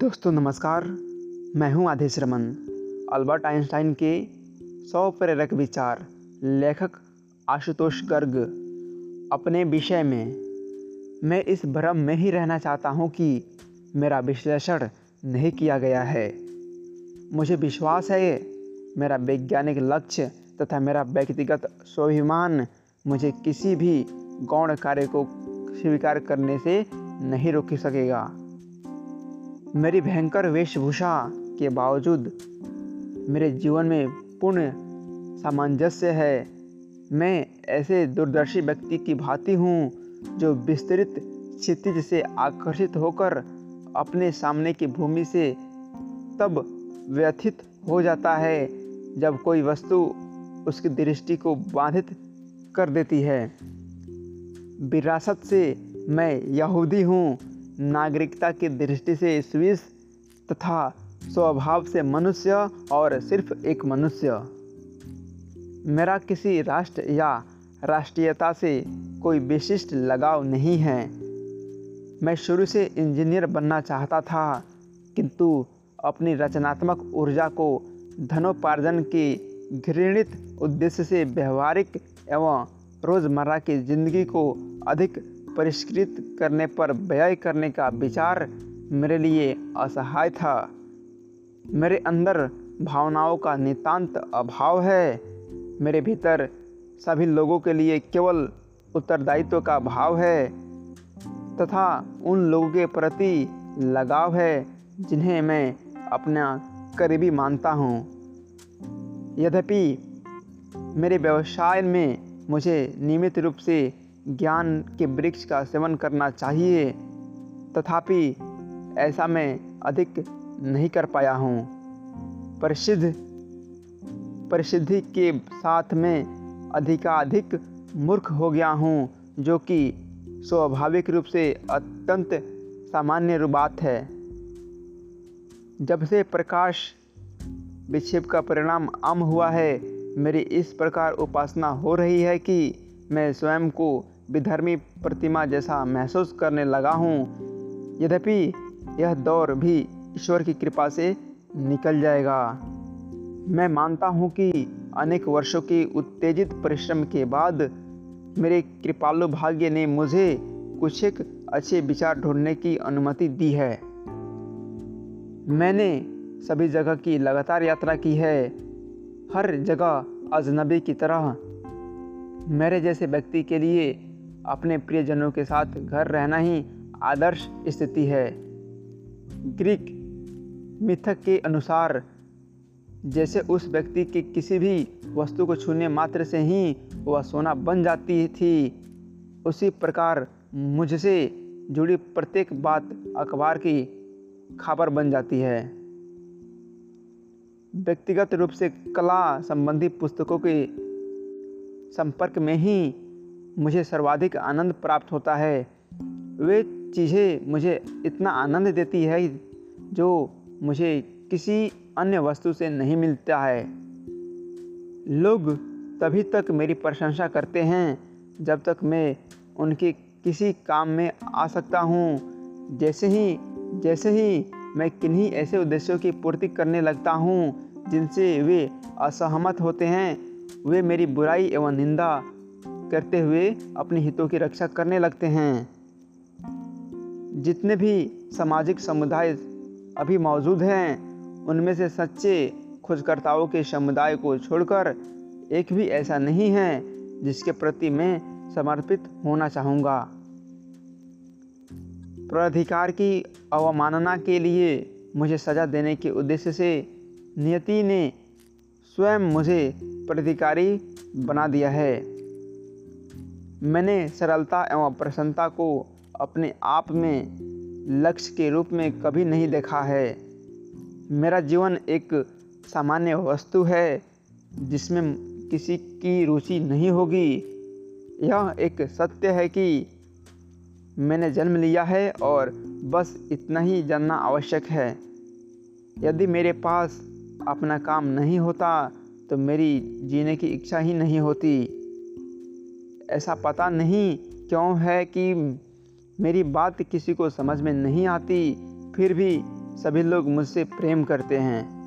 दोस्तों, नमस्कार। मैं हूँ आदेश रमन। अल्बर्ट आइंस्टाइन के सौ प्रेरक विचार लेखक आशुतोष गर्ग अपने विषय में। मैं इस भ्रम में ही रहना चाहता हूँ कि मेरा विश्लेषण नहीं किया गया है। मुझे विश्वास है, मेरा वैज्ञानिक लक्ष्य तथा मेरा व्यक्तिगत स्वाभिमान मुझे किसी भी गौण कार्य को स्वीकार करने से नहीं रोक सकेगा। मेरी भयंकर वेशभूषा के बावजूद मेरे जीवन में पूर्ण सामंजस्य है। मैं ऐसे दूरदर्शी व्यक्ति की भांति हूँ जो विस्तृत क्षितिज से आकर्षित होकर अपने सामने की भूमि से तब व्यथित हो जाता है जब कोई वस्तु उसकी दृष्टि को बाधित कर देती है। विरासत से मैं यहूदी हूँ। नागरिकता की दृष्टि से स्विस तथा स्वभाव से मनुष्य और सिर्फ़ एक मनुष्य। मेरा किसी राष्ट्र या राष्ट्रीयता से कोई विशिष्ट लगाव नहीं है। मैं शुरू से इंजीनियर बनना चाहता था, किंतु अपनी रचनात्मक ऊर्जा को धनोपार्जन के घृणित उद्देश्य से व्यवहारिक एवं रोज़मर्रा की ज़िंदगी को अधिक परिष्कृत करने पर व्यय करने का विचार मेरे लिए असहाय था। मेरे अंदर भावनाओं का नितांत अभाव है। मेरे भीतर सभी लोगों के लिए केवल उत्तरदायित्व का भाव है तथा उन लोगों के प्रति लगाव है जिन्हें मैं अपना करीबी मानता हूँ। यद्यपि मेरे व्यवसाय में मुझे नियमित रूप से ज्ञान के वृक्ष का सेवन करना चाहिए, तथापि ऐसा मैं अधिक नहीं कर पाया हूँ। प्रसिद्ध, प्रसिद्धि के साथ में अधिकाधिक मूर्ख हो गया हूँ, जो कि स्वाभाविक रूप से अत्यंत सामान्य बात है। जब से प्रकाश विक्षेप का परिणाम आम हुआ है, मेरी इस प्रकार उपासना हो रही है कि मैं स्वयं को विधर्मी प्रतिमा जैसा महसूस करने लगा हूँ। यद्यपि यह दौर भी ईश्वर की कृपा से निकल जाएगा। मैं मानता हूँ कि अनेक वर्षों के उत्तेजित परिश्रम के बाद मेरे कृपालु भाग्य ने मुझे कुछ एक अच्छे विचार ढूँढने की अनुमति दी है। मैंने सभी जगह की लगातार यात्रा की है। हर जगह अजनबी की तरह मेरे जैसे व्यक्ति के लिए अपने प्रियजनों के साथ घर रहना ही आदर्श स्थिति है। ग्रीक मिथक के अनुसार, जैसे उस व्यक्ति की किसी भी वस्तु को छूने मात्र से ही वह सोना बन जाती थी, उसी प्रकार मुझसे जुड़ी प्रत्येक बात अखबार की खबर बन जाती है। व्यक्तिगत रूप से कला संबंधी पुस्तकों के संपर्क में ही मुझे सर्वाधिक आनंद प्राप्त होता है। वे चीज़ें मुझे इतना आनंद देती है जो मुझे किसी अन्य वस्तु से नहीं मिलता है। लोग तभी तक मेरी प्रशंसा करते हैं जब तक मैं उनके किसी काम में आ सकता हूँ। जैसे ही जैसे ही मैं किन्हीं ऐसे उद्देश्यों की पूर्ति करने लगता हूँ जिनसे वे असहमत होते हैं वे मेरी बुराई एवं निंदा करते हुए अपने हितों की रक्षा करने लगते हैं। जितने भी सामाजिक समुदाय अभी मौजूद हैं, उनमें से सच्चे खोजकर्ताओं के समुदाय को छोड़कर एक भी ऐसा नहीं है जिसके प्रति मैं समर्पित होना चाहूँगा। प्राधिकार की अवमानना के लिए मुझे सज़ा देने के उद्देश्य से नियति ने स्वयं मुझे प्राधिकारी बना दिया है। मैंने सरलता एवं प्रसन्नता को अपने आप में लक्ष्य के रूप में कभी नहीं देखा है। मेरा जीवन एक सामान्य वस्तु है, जिसमें किसी की रुचि नहीं होगी। यह एक सत्य है कि मैंने जन्म लिया है और बस इतना ही जानना आवश्यक है। यदि मेरे पास अपना काम नहीं होता तो मेरी जीने की इच्छा ही नहीं होती। ऐसा पता नहीं क्यों है कि मेरी बात किसी को समझ में नहीं आती, फिर भी सभी लोग मुझसे प्रेम करते हैं।